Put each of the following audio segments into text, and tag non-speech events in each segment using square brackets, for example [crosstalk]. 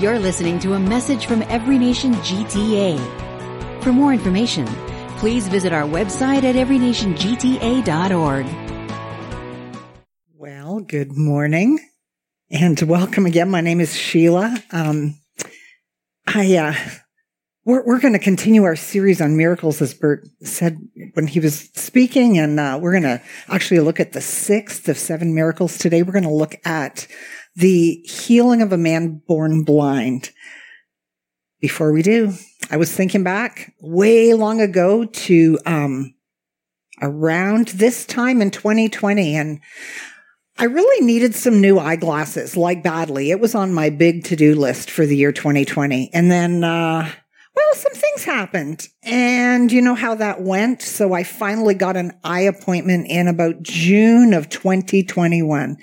You're listening to a message from Every Nation GTA. For more information, please visit our website at everynationgta.org. Well, good morning and welcome again. My name is Sheila. Um, I, uh, we're, we're going to continue our series on miracles, as Bert said when he was speaking. And, uh, we're going to actually look at the sixth of seven miracles today. We're going to look at the healing of a man born blind. Before we do, I was thinking back way long ago to um, around this time in 2020, and I really needed some new eyeglasses, like badly. It was on my big to do list for the year 2020. And then, uh, well, some things happened and you know how that went. So I finally got an eye appointment in about June of 2021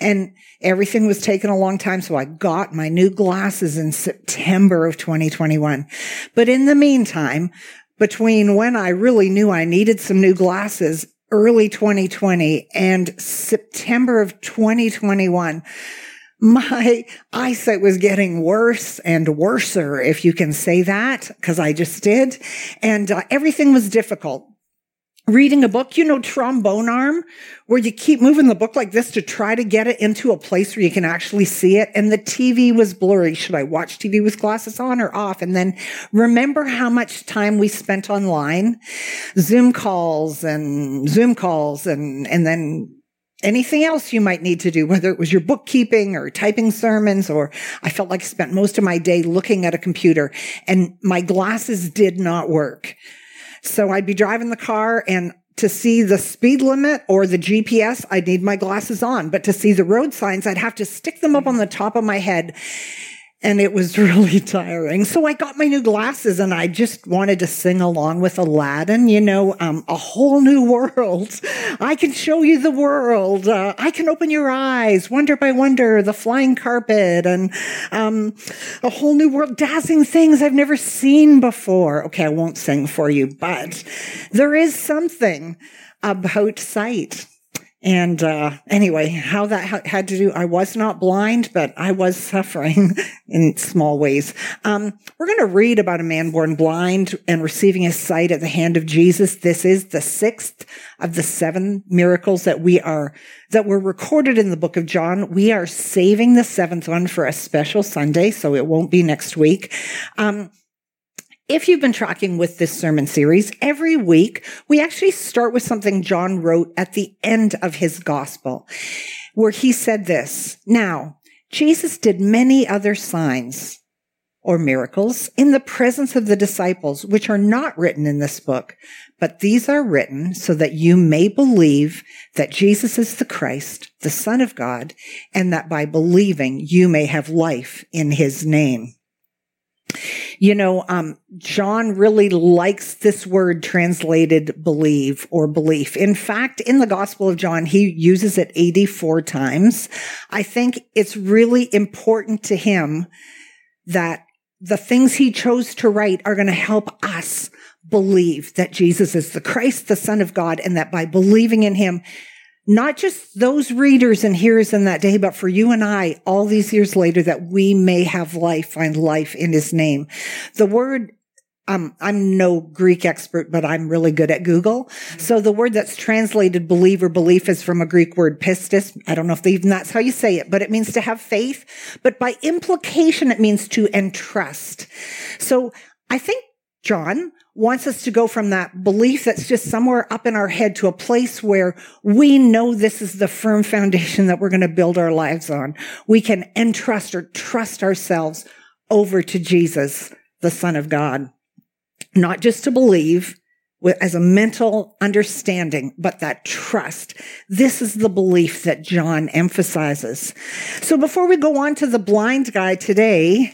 and everything was taking a long time. So I got my new glasses in September of 2021. But in the meantime, between when I really knew I needed some new glasses, early 2020 and September of 2021, my eyesight was getting worse and worser, if you can say that, because I just did. And uh, everything was difficult. Reading a book, you know, trombone arm, where you keep moving the book like this to try to get it into a place where you can actually see it. And the TV was blurry. Should I watch TV with glasses on or off? And then remember how much time we spent online, Zoom calls and Zoom calls and, and then anything else you might need to do, whether it was your bookkeeping or typing sermons, or I felt like I spent most of my day looking at a computer and my glasses did not work. So I'd be driving the car and to see the speed limit or the GPS, I'd need my glasses on. But to see the road signs, I'd have to stick them up on the top of my head and it was [laughs] really tiring. So I got my new glasses and I just wanted to sing along with Aladdin, you know, um, a whole new [laughs] world. I can show you the world. Uh, I can open your eyes, wonder by wonder, the flying carpet and, um, a whole new world, dazzling things I've never seen before. Okay. I won't sing for you, but there is something about sight. And uh, anyway, how that ha- had to do, I was not blind, but I was suffering [laughs] in small ways. Um, we're going to read about a man born blind and receiving his sight at the hand of Jesus. This is the sixth of the seven miracles that we are that were recorded in the book of John. We are saving the seventh one for a special Sunday, so it won't be next week. Um, if you've been tracking with this sermon series, every week we actually start with something John wrote at the end of his gospel, where he said this. Now, Jesus did many other signs or miracles in the presence of the disciples, which are not written in this book, but these are written so that you may believe that Jesus is the Christ, the Son of God, and that by believing you may have life in his name. You know, um, John really likes this word translated believe or belief. In fact, in the Gospel of John, he uses it 84 times. I think it's really important to him that the things he chose to write are going to help us believe that Jesus is the Christ, the Son of God, and that by believing in him, not just those readers and hearers in that day, but for you and I, all these years later, that we may have life, find life in his name. The word um, I'm no Greek expert, but I'm really good at Google. So the word that's translated believe or belief is from a Greek word pistis. I don't know if even that's how you say it, but it means to have faith. But by implication, it means to entrust. So I think John wants us to go from that belief that's just somewhere up in our head to a place where we know this is the firm foundation that we're going to build our lives on. We can entrust or trust ourselves over to Jesus, the Son of God. Not just to believe as a mental understanding, but that trust. This is the belief that John emphasizes. So before we go on to the blind guy today,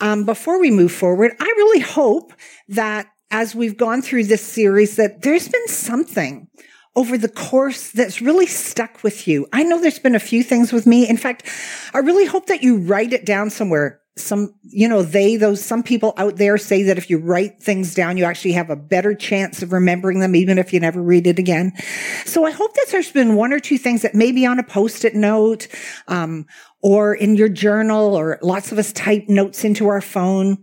um, before we move forward, I really hope that as we've gone through this series that there's been something over the course that's really stuck with you. I know there's been a few things with me. In fact, I really hope that you write it down somewhere. Some, you know, they, those, some people out there say that if you write things down, you actually have a better chance of remembering them, even if you never read it again. So I hope that there's been one or two things that maybe on a post-it note, um, or in your journal, or lots of us type notes into our phone.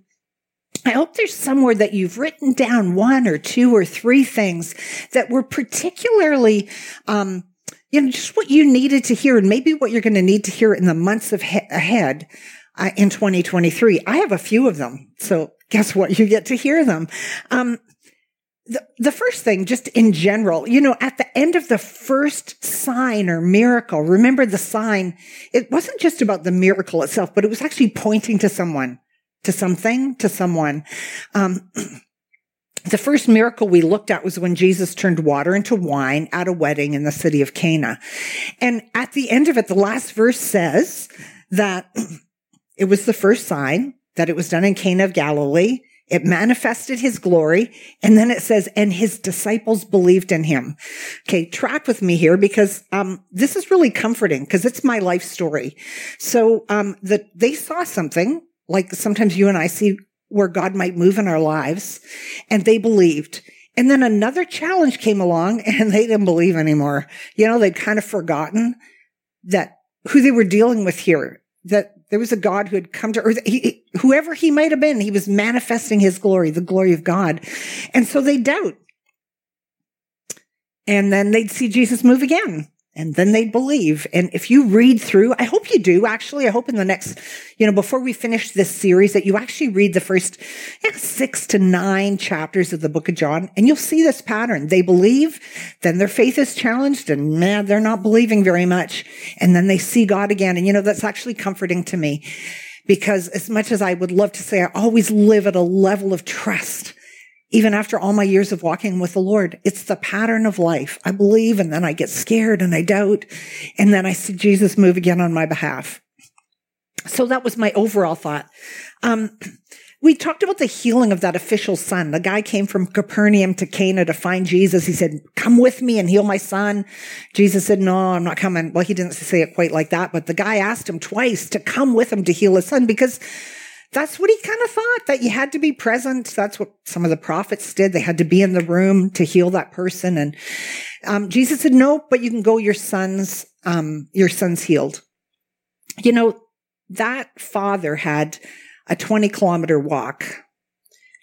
I hope there's somewhere that you've written down one or two or three things that were particularly, um, you know, just what you needed to hear and maybe what you're going to need to hear in the months of he- ahead uh, in 2023. I have a few of them. So guess what? You get to hear them. Um, the, the first thing, just in general, you know, at the end of the first sign or miracle, remember the sign, it wasn't just about the miracle itself, but it was actually pointing to someone, to something, to someone. Um, [clears throat] the first miracle we looked at was when Jesus turned water into wine at a wedding in the city of Cana. And at the end of it, the last verse says that [clears throat] it was the first sign that it was done in Cana of Galilee it manifested his glory. And then it says, and his disciples believed in him. Okay. Track with me here because, um, this is really comforting because it's my life story. So, um, that they saw something like sometimes you and I see where God might move in our lives and they believed. And then another challenge came along [laughs] and they didn't believe anymore. You know, they'd kind of forgotten that who they were dealing with here, that there was a God who had come to earth. He, whoever he might have been, he was manifesting his glory, the glory of God. And so they doubt. And then they'd see Jesus move again and then they'd believe. And if you read through, I hope you do actually. I hope in the next, you know, before we finish this series that you actually read the first yeah, six to nine chapters of the book of John and you'll see this pattern. They believe, then their faith is challenged and man, they're not believing very much. And then they see God again. And you know, that's actually comforting to me because as much as I would love to say I always live at a level of trust even after all my years of walking with the Lord. It's the pattern of life. I believe and then I get scared and I doubt and then I see Jesus move again on my behalf. So that was my overall thought. Um, we talked about the healing of that official son. The guy came from Capernaum to Cana to find Jesus. He said, come with me and heal my son. Jesus said, no, I'm not coming. Well, he didn't say it quite like that, but the guy asked him twice to come with him to heal his son because that's what he kind of thought that you had to be present. That's what some of the prophets did. They had to be in the room to heal that person. And um, Jesus said, no, but you can go. Your son's, um, your son's healed. You know, that father had a 20 kilometer walk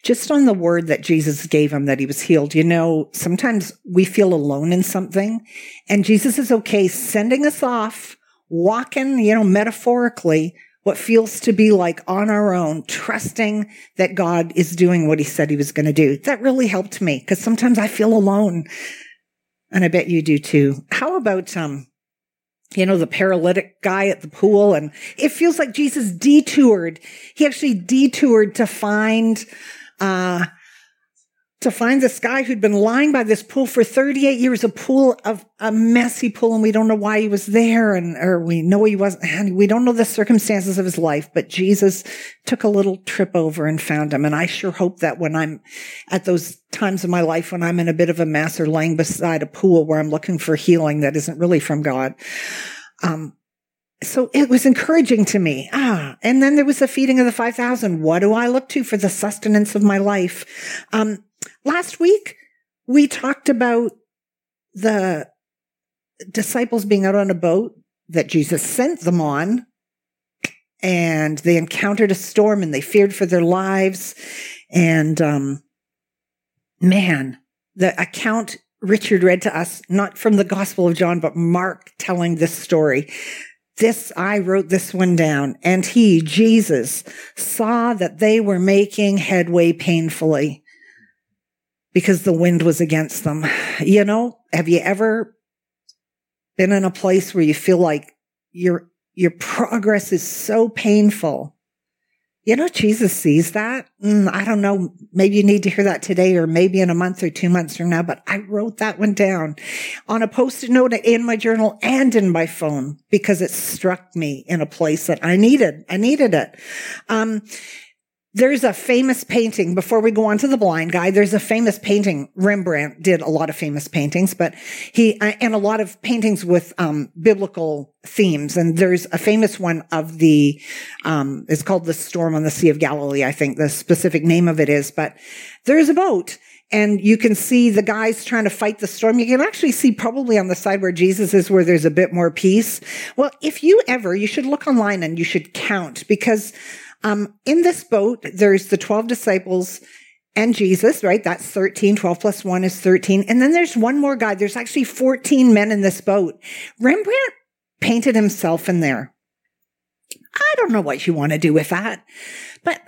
just on the word that Jesus gave him that he was healed. You know, sometimes we feel alone in something and Jesus is okay sending us off, walking, you know, metaphorically what feels to be like on our own, trusting that God is doing what he said he was going to do. That really helped me because sometimes I feel alone. And I bet you do too. How about, um, you know, the paralytic guy at the pool and it feels like Jesus detoured. He actually detoured to find, uh, to find this guy who'd been lying by this pool for 38 years, a pool of a messy pool, and we don't know why he was there, and or we know he wasn't. And we don't know the circumstances of his life, but Jesus took a little trip over and found him. And I sure hope that when I'm at those times of my life when I'm in a bit of a mess or laying beside a pool where I'm looking for healing that isn't really from God, um, so it was encouraging to me. Ah, and then there was the feeding of the 5,000. What do I look to for the sustenance of my life? Um, last week we talked about the disciples being out on a boat that Jesus sent them on and they encountered a storm and they feared for their lives. And, um, man, the account Richard read to us, not from the Gospel of John, but Mark telling this story. This, I wrote this one down. And he, Jesus, saw that they were making headway painfully because the wind was against them. You know, have you ever been in a place where you feel like your, your progress is so painful? You know, Jesus sees that. Mm, I don't know. Maybe you need to hear that today or maybe in a month or two months from now, but I wrote that one down on a post-it note in my journal and in my phone because it struck me in a place that I needed. I needed it. Um, there's a famous painting before we go on to the blind guy. There's a famous painting. Rembrandt did a lot of famous paintings, but he, and a lot of paintings with, um, biblical themes. And there's a famous one of the, um, it's called the storm on the Sea of Galilee. I think the specific name of it is, but there's a boat and you can see the guys trying to fight the storm. You can actually see probably on the side where Jesus is where there's a bit more peace. Well, if you ever, you should look online and you should count because um, in this boat, there's the 12 disciples and Jesus, right? That's 13. 12 plus 1 is 13. And then there's one more guy. There's actually 14 men in this boat. Rembrandt painted himself in there. I don't know what you want to do with that. But,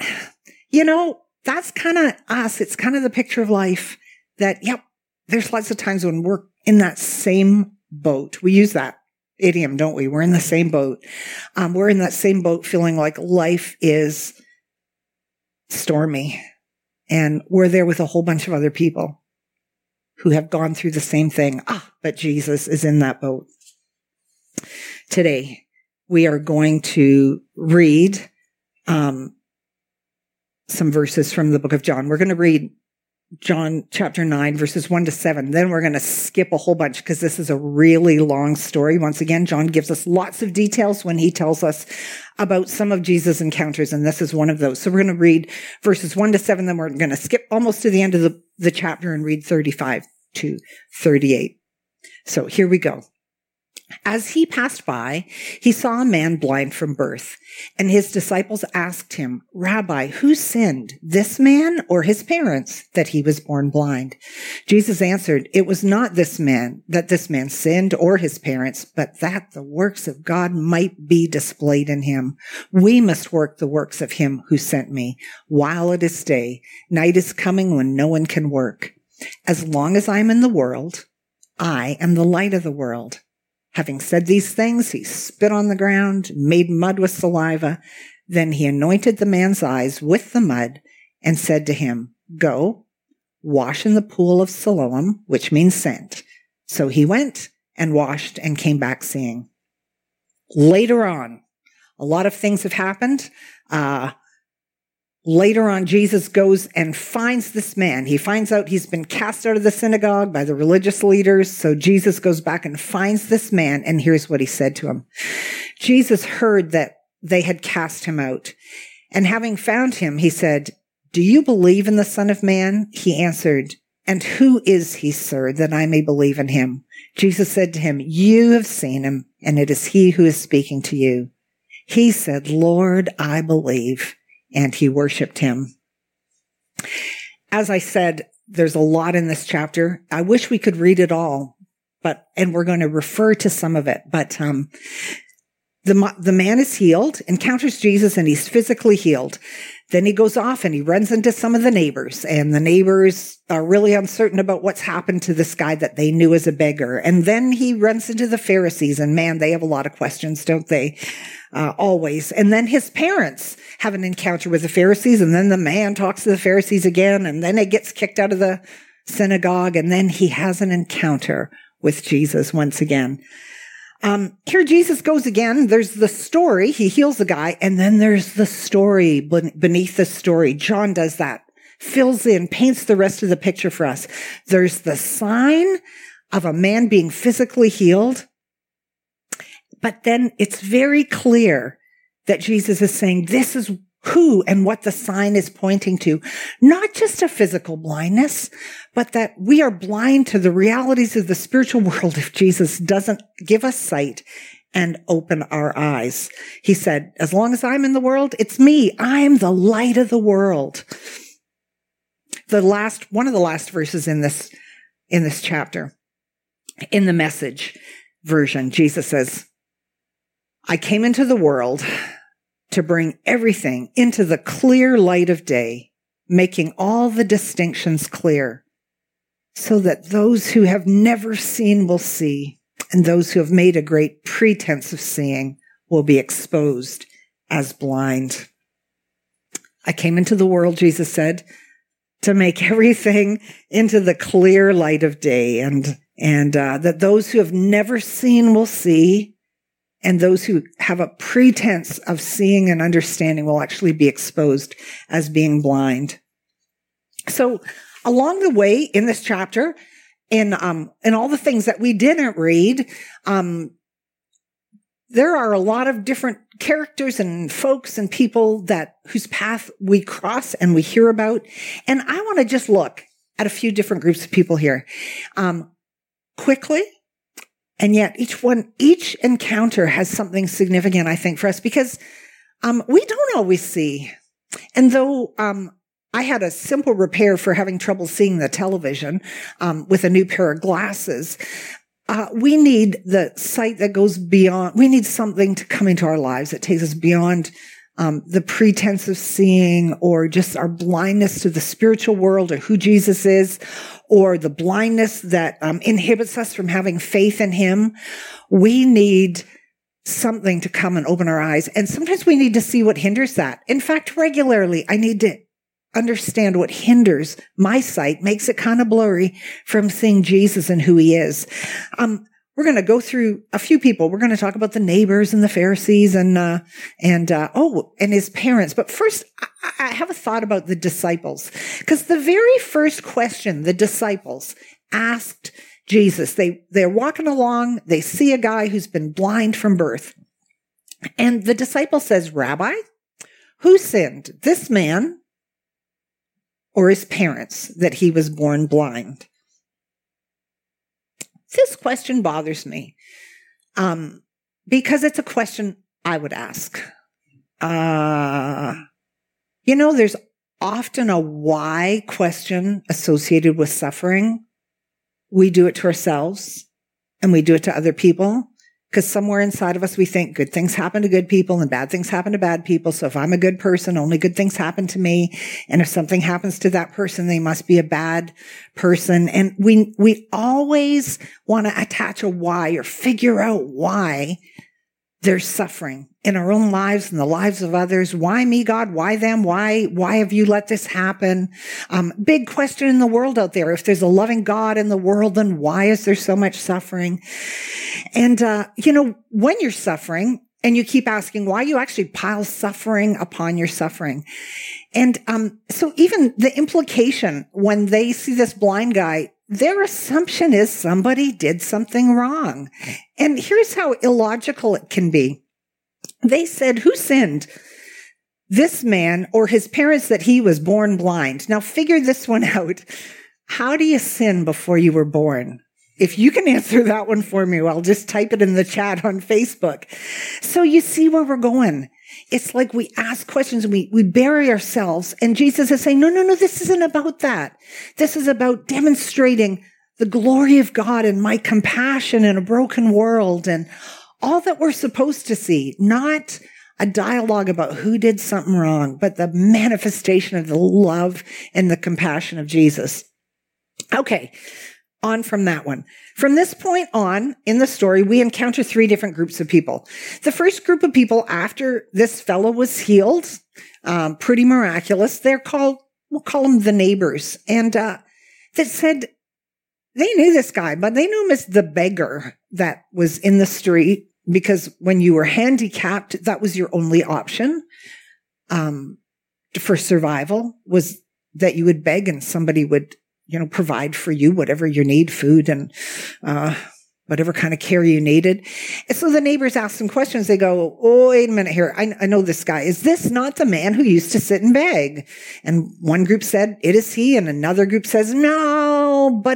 you know, that's kind of us. It's kind of the picture of life that, yep, there's lots of times when we're in that same boat. We use that idiom, don't we? We're in the same boat. Um, we're in that same boat feeling like life is stormy and we're there with a whole bunch of other people who have gone through the same thing. Ah, but Jesus is in that boat. Today, we are going to read um, some verses from the book of John. We're going to read John chapter 9, verses 1 to 7. Then we're going to skip a whole bunch because this is a really long story. Once again, John gives us lots of details when he tells us about some of Jesus' encounters, and this is one of those. So we're going to read verses 1 to 7, then we're going to skip almost to the end of the, the chapter and read 35 to 38. So here we go. As he passed by, he saw a man blind from birth, and his disciples asked him, Rabbi, who sinned, this man or his parents, that he was born blind? Jesus answered, It was not this man, that this man sinned or his parents, but that the works of God might be displayed in him. We must work the works of him who sent me while it is day. Night is coming when no one can work. As long as I am in the world, I am the light of the world. Having said these things, he spit on the ground, made mud with saliva. Then he anointed the man's eyes with the mud and said to him, Go, wash in the pool of Siloam, which means sent. So he went and washed and came back seeing. Later on, a lot of things have happened. Uh, Later on, Jesus goes and finds this man. He finds out he's been cast out of the synagogue by the religious leaders. So Jesus goes back and finds this man. And here's what he said to him. Jesus heard that they had cast him out. And having found him, he said, do you believe in the son of man? He answered, and who is he, sir, that I may believe in him? Jesus said to him, you have seen him and it is he who is speaking to you. He said, Lord, I believe and he worshiped him. As I said, there's a lot in this chapter. I wish we could read it all, but, and we're going to refer to some of it, but, um, the, the man is healed, encounters Jesus, and he's physically healed. Then he goes off and he runs into some of the neighbors, and the neighbors are really uncertain about what's happened to this guy that they knew as a beggar. And then he runs into the Pharisees, and man, they have a lot of questions, don't they? Uh, always. And then his parents have an encounter with the Pharisees, and then the man talks to the Pharisees again, and then he gets kicked out of the synagogue, and then he has an encounter with Jesus once again. Um, here Jesus goes again. There's the story. He heals the guy. And then there's the story beneath the story. John does that, fills in, paints the rest of the picture for us. There's the sign of a man being physically healed. But then it's very clear that Jesus is saying, this is who and what the sign is pointing to. Not just a physical blindness, but that we are blind to the realities of the spiritual world if Jesus doesn't give us sight and open our eyes. He said, as long as I'm in the world, it's me. I'm the light of the world. The last, one of the last verses in this, in this chapter, in the message version, Jesus says, I came into the world to bring everything into the clear light of day, making all the distinctions clear, so that those who have never seen will see, and those who have made a great pretense of seeing will be exposed as blind. I came into the world, Jesus said, to make [laughs] everything into the clear light of day, and and uh, that those who have never seen will see, and those who have a pretense of seeing and understanding will actually be exposed as being blind. So along the way in this chapter, in um, in all the things that we didn't read, um, there are a lot of different characters and folks and people that whose path we cross and we hear about. And I want to just look at a few different groups of people here, um, quickly. And yet each one, each encounter has something significant, I think, for us because, um, we don't always see. And though, um, I had a simple repair for having trouble seeing the television, um, with a new pair of glasses. Uh, we need the sight that goes beyond, we need something to come into our lives that takes us beyond um, the pretense of seeing or just our blindness to the spiritual world or who Jesus is or the blindness that um, inhibits us from having faith in him. We need something to come and open our eyes. And sometimes we need to see what hinders that. In fact, regularly, I need to understand what hinders my sight, makes it kind of blurry from seeing Jesus and who he is. Um, we're going to go through a few people. We're going to talk about the neighbors and the Pharisees and, uh, and, uh, oh, and his parents. But first, I, I have a thought about the disciples because the very first question the disciples asked Jesus, they, they're walking along. They see a guy who's been blind from birth. And the disciple says, Rabbi, who sinned? This man or his parents that he was born blind? This question bothers me um, because it's a question I would ask. Uh, you know, there's often a why question associated with suffering. We do it to ourselves and we do it to other people. Because somewhere inside of us, we think good things happen to good people and bad things happen to bad people. So if I'm a good person, only good things happen to me. And if something happens to that person, they must be a bad person. And we, we always want to attach a why or figure out why there's suffering in our own lives and the lives of others. Why me, God? Why them? Why, why have you let this happen? Um, big question in the world out there. If there's a loving God in the world, then why is there so much suffering? And, uh, you know, when you're suffering and you keep asking why, you actually pile suffering upon your suffering. And, um, so even the implication when they see this blind guy, their assumption is somebody did something wrong. And here's how illogical it can be. They said, who sinned? This man or his parents that he was born blind. Now figure this one out. How do you sin before you were born? If you can answer that one for me, I'll just type it in the chat on Facebook. So you see where we're going. It's like we ask questions and we, we bury ourselves and Jesus is saying, no, no, no, this isn't about that. This is about demonstrating the glory of God and my compassion in a broken world and all that we're supposed to see, not a dialogue about who did something wrong, but the manifestation of the love and the compassion of Jesus. Okay. On from that one. From this point on in the story, we encounter three different groups of people. The first group of people after this fellow was healed, um, pretty miraculous. They're called, we'll call them the neighbors. And, uh, that said, they knew this guy, but they knew him as the beggar that was in the street because when you were handicapped, that was your only option, um, for survival was that you would beg and somebody would you know, provide for you whatever you need, food and, uh, whatever kind of care you needed. And so the neighbors ask some questions. They go, Oh, wait a minute here. I, I, know this guy. Is this not the man who used to sit and beg? And one group said, it is he. And another group says, no,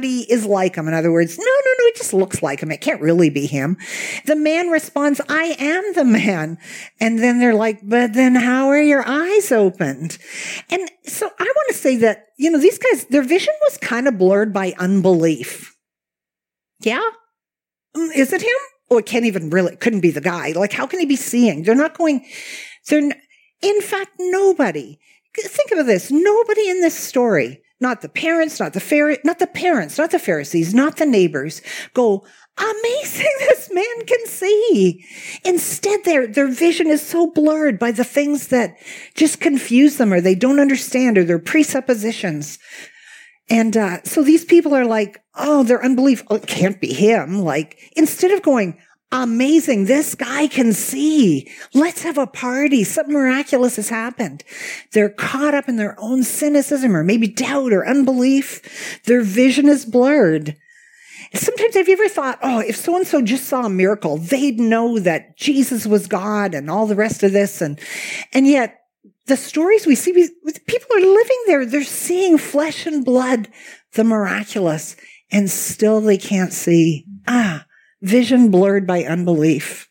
he is like him. In other words, no, no, no, it just looks like him. It can't really be him. The man responds, I am the man. And then they're like, but then how are your eyes opened? And so I want to say that, you know, these guys, their vision was kind of blurred by unbelief. Yeah. Mm, is it him? Oh, it can't even really, couldn't be the guy. Like, how can he be seeing? They're not going, they're, in fact, nobody. Think about this. Nobody in this story, not the parents, not the Phar- not the parents, not the Pharisees, not the neighbors, go, amazing [laughs] this man can see. Instead, their, their vision is so blurred by the things that just confuse them or they don't understand or their presuppositions. And uh, so these people are like, oh, their unbelief, oh, it can't be him. Like, instead of going, amazing, this guy can see. Let's have a party. Something miraculous has happened. They're caught up in their own cynicism or maybe doubt or unbelief. Their vision is blurred. Sometimes have you ever thought, oh, if so and so just saw a miracle, they'd know that Jesus was God and all the rest of this. And, and yet the stories we see, we, people are living there. They're seeing flesh and blood, the miraculous, and still they can't see. Ah, vision blurred by unbelief.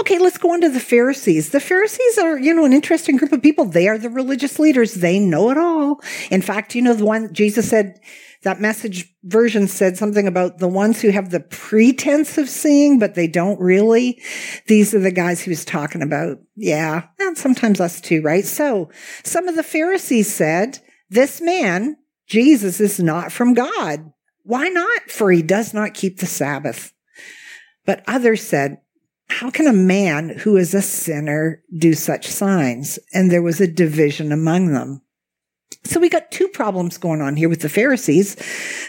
Okay, let's go on to the Pharisees. The Pharisees are, you know, an interesting group of people. They are the religious leaders. They know it all. In fact, you know, the one Jesus said, that message version said something about the ones who have the pretense of seeing, but they don't really. These are the guys he was talking about. Yeah. And sometimes us too, right? So some of the Pharisees said, this man, Jesus, is not from God. Why not? For he does not keep the Sabbath. But others said, how can a man who is a sinner do such signs? And there was a division among them. So we got two problems going on here with the Pharisees.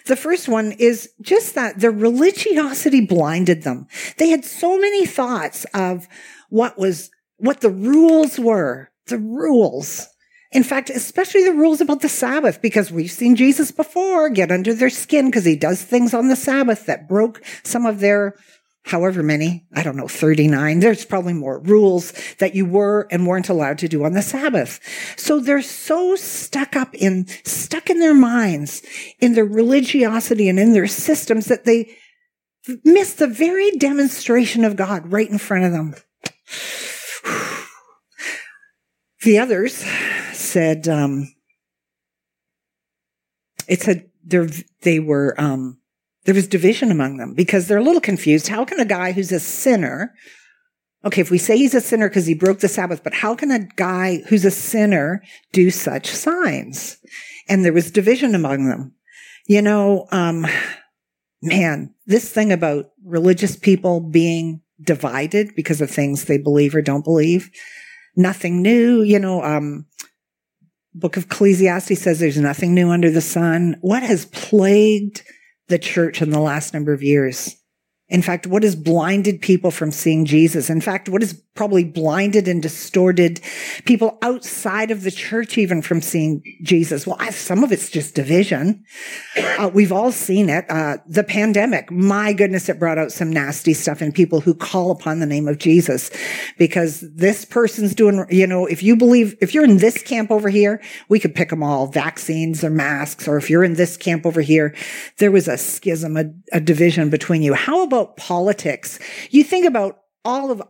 The first one is just that their religiosity blinded them. They had so many thoughts of what was, what the rules were, the rules. In fact, especially the rules about the Sabbath, because we've seen Jesus before get under their skin because he does things on the Sabbath that broke some of their however many, I don't know, 39. There's probably more rules that you were and weren't allowed to do on the Sabbath. So they're so stuck up in, stuck in their minds, in their religiosity and in their systems that they miss the very demonstration of God right in front of them. [sighs] The others said, um, it said they were, um, there was division among them because they're a little confused. How can a guy who's a sinner, okay, if we say he's a sinner because he broke the Sabbath, but how can a guy who's a sinner do such signs? And there was division among them. You know, um, man, this thing about religious people being divided because of things they believe or don't believe, nothing new. You know, um, book of Ecclesiastes says there's nothing new under the sun. What has plagued the church in the last number of years. In fact, what has blinded people from seeing Jesus? In fact, what has probably blinded and distorted people outside of the church even from seeing Jesus. Well, some of it's just division. Uh, we've all seen it. Uh, the pandemic, my goodness, it brought out some nasty stuff in people who call upon the name of Jesus because this person's doing, you know, if you believe, if you're in this camp over here, we could pick them all, vaccines or masks, or if you're in this camp over here, there was a schism, a, a division between you. How about politics? You think about all of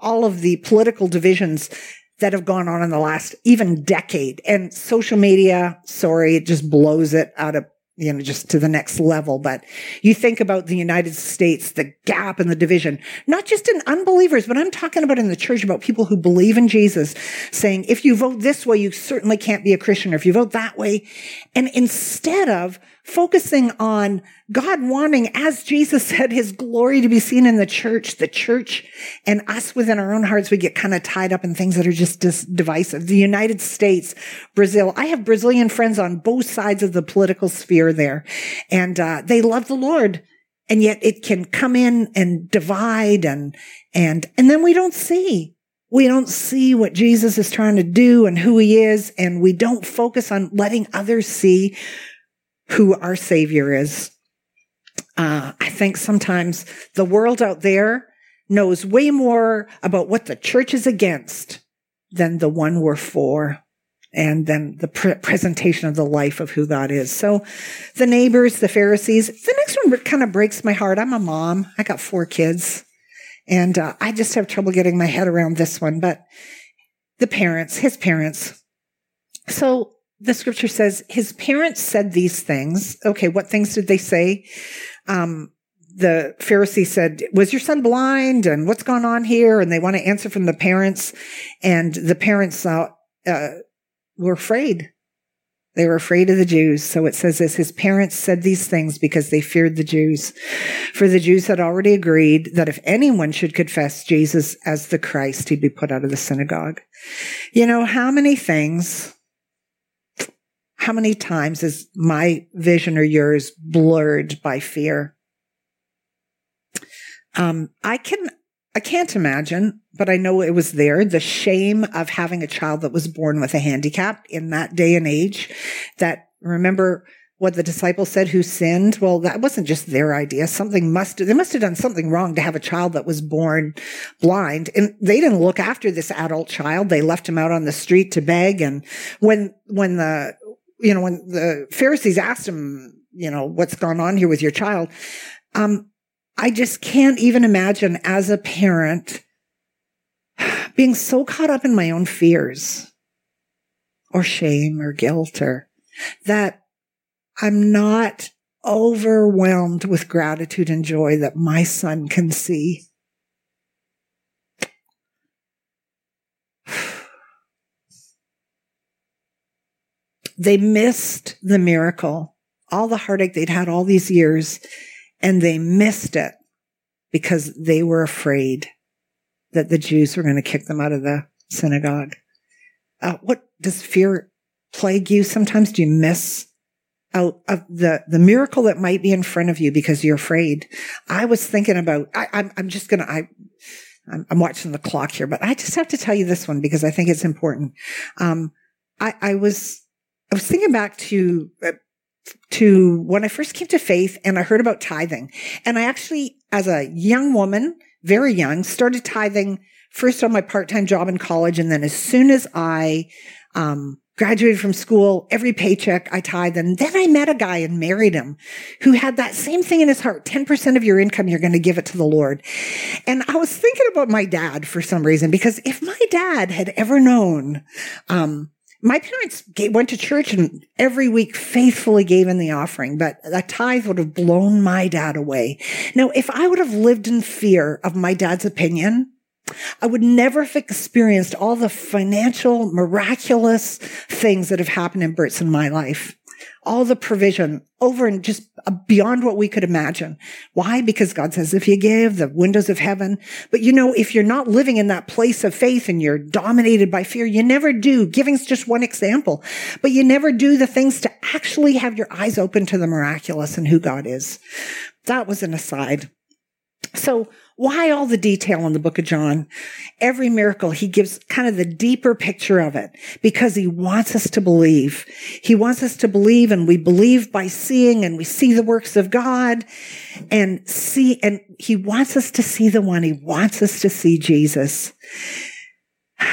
all of the political divisions that have gone on in the last even decade and social media sorry it just blows it out of you know, just to the next level. But you think about the United States, the gap and the division, not just in unbelievers, but I'm talking about in the church about people who believe in Jesus saying, if you vote this way, you certainly can't be a Christian, or if you vote that way. And instead of focusing on God wanting, as Jesus said, his glory to be seen in the church, the church and us within our own hearts, we get kind of tied up in things that are just dis- divisive. The United States, Brazil, I have Brazilian friends on both sides of the political sphere there and, uh, they love the Lord. And yet it can come in and divide and, and, and then we don't see we don't see what Jesus is trying to do and who he is, and we don't focus on letting others see who our Savior is. Uh, I think sometimes the world out there knows way more about what the church is against than the one we're for and then the pre- presentation of the life of who God is. So the neighbors, the Pharisees, the next one kind of breaks my heart. I'm a mom. I got four kids and uh, I just have trouble getting my head around this one, but the parents, his parents. So the scripture says his parents said these things. Okay, what things did they say? Um, the Pharisee said, Was your son blind? And what's going on here? And they want to answer from the parents. And the parents uh, uh, were afraid. They were afraid of the Jews. So it says this his parents said these things because they feared the Jews. For the Jews had already agreed that if anyone should confess Jesus as the Christ, he'd be put out of the synagogue. You know, how many things how many times is my vision or yours blurred by fear? Um, I can, I can't imagine, but I know it was there. The shame of having a child that was born with a handicap in that day and age that remember what the disciples said who sinned? Well, that wasn't just their idea. Something must, they must have done something wrong to have a child that was born blind. And they didn't look after this adult child. They left him out on the street to beg. And when, when the, you know, when the Pharisees asked him, you know, what's gone on here with your child? Um, I just can't even imagine as a parent being so caught up in my own fears or shame or guilt or that I'm not overwhelmed with gratitude and joy that my son can see. They missed the miracle, all the heartache they'd had all these years, and they missed it because they were afraid that the Jews were going to kick them out of the synagogue. Uh, what does fear plague you? Sometimes do you miss out of the, the miracle that might be in front of you because you're afraid. I was thinking about, I, I'm, I'm just going to, I, I'm, I'm, watching the clock here, but I just have to tell you this one because I think it's important. Um, I, I was, I was thinking back to, uh, to when I first came to faith and I heard about tithing. And I actually, as a young woman, very young, started tithing first on my part-time job in college. And then as soon as I, um, graduated from school, every paycheck I tithe. And then I met a guy and married him who had that same thing in his heart. 10% of your income, you're going to give it to the Lord. And I was thinking about my dad for some reason, because if my dad had ever known, um, my parents went to church and every week faithfully gave in the offering, but a tithe would have blown my dad away. Now, if I would have lived in fear of my dad's opinion, I would never have experienced all the financial, miraculous things that have happened in Burt's in my life. All the provision over and just beyond what we could imagine. Why? Because God says, if you give the windows of heaven, but you know, if you're not living in that place of faith and you're dominated by fear, you never do. Giving's just one example, but you never do the things to actually have your eyes open to the miraculous and who God is. That was an aside. So why all the detail in the book of John? Every miracle, he gives kind of the deeper picture of it because he wants us to believe. He wants us to believe and we believe by seeing and we see the works of God and see, and he wants us to see the one. He wants us to see Jesus. [sighs]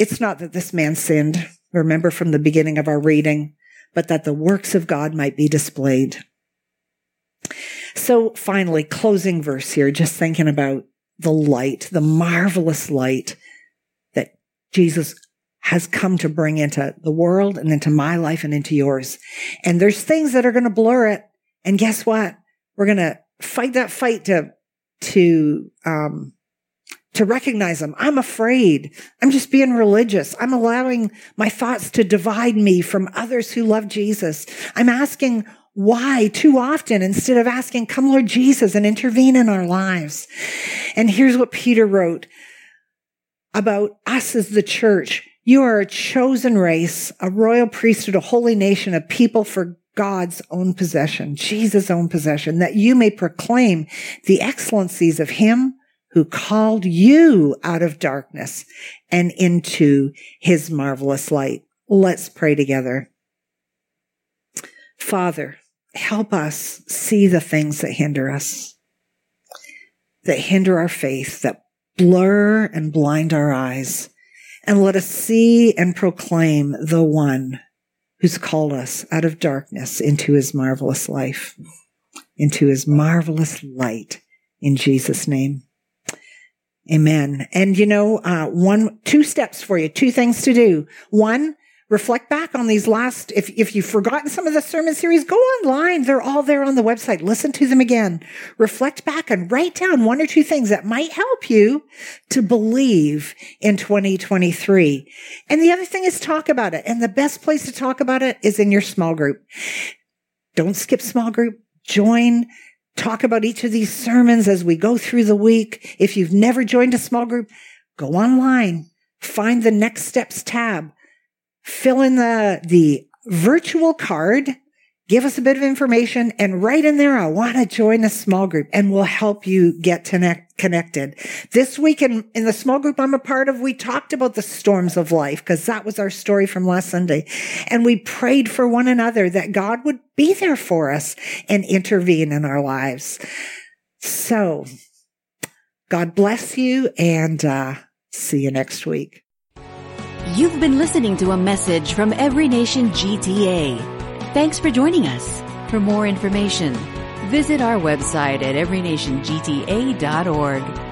It's not that this man sinned, remember from the beginning of our reading, but that the works of God might be displayed. So finally, closing verse here, just thinking about the light, the marvelous light that Jesus has come to bring into the world and into my life and into yours. And there's things that are going to blur it. And guess what? We're going to fight that fight to, to, um, to recognize them. I'm afraid. I'm just being religious. I'm allowing my thoughts to divide me from others who love Jesus. I'm asking why too often instead of asking, come Lord Jesus and intervene in our lives. And here's what Peter wrote about us as the church. You are a chosen race, a royal priesthood, a holy nation, a people for God's own possession, Jesus' own possession, that you may proclaim the excellencies of him who called you out of darkness and into his marvelous light. Let's pray together. Father, help us see the things that hinder us, that hinder our faith, that blur and blind our eyes, and let us see and proclaim the one who's called us out of darkness into his marvelous life, into his marvelous light in Jesus' name. Amen. And you know, uh, one, two steps for you, two things to do. One, reflect back on these last if if you've forgotten some of the sermon series go online. They're all there on the website. Listen to them again. Reflect back and write down one or two things that might help you to believe in 2023 and the other thing is talk about it. And the best place to talk about it is in your small group. Don't skip small group. Join. Talk about each of these sermons as we go through the week. If you've never joined a small group go online. Find the next steps tab fill in the, the virtual card, give us a bit of information and right in there, I want to join a small group and we'll help you get connect, connected. This week in, in the small group I'm a part of, we talked about the storms of life because that was our story from last Sunday. And we prayed for one another that God would be there for us and intervene in our lives. So God bless you and, uh, see you next week. You've been listening to a message from Every Nation GTA. Thanks for joining us. For more information, visit our website at everynationgta.org.